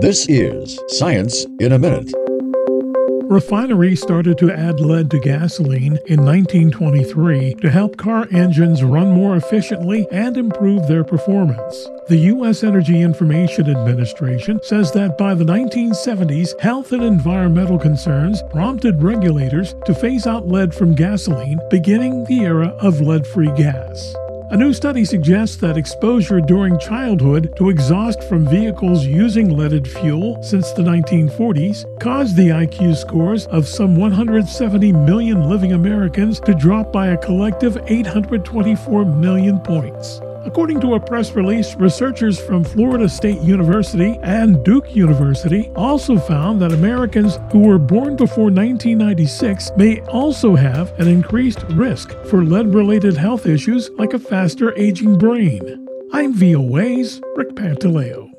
This is Science in a Minute. Refineries started to add lead to gasoline in 1923 to help car engines run more efficiently and improve their performance. The U.S. Energy Information Administration says that by the 1970s, health and environmental concerns prompted regulators to phase out lead from gasoline, beginning the era of lead free gas. A new study suggests that exposure during childhood to exhaust from vehicles using leaded fuel since the 1940s caused the IQ scores of some 170 million living Americans to drop by a collective 824 million points. According to a press release, researchers from Florida State University and Duke University also found that Americans who were born before 1996 may also have an increased risk for lead related health issues like a faster aging brain. I'm VOA's Rick Pantaleo.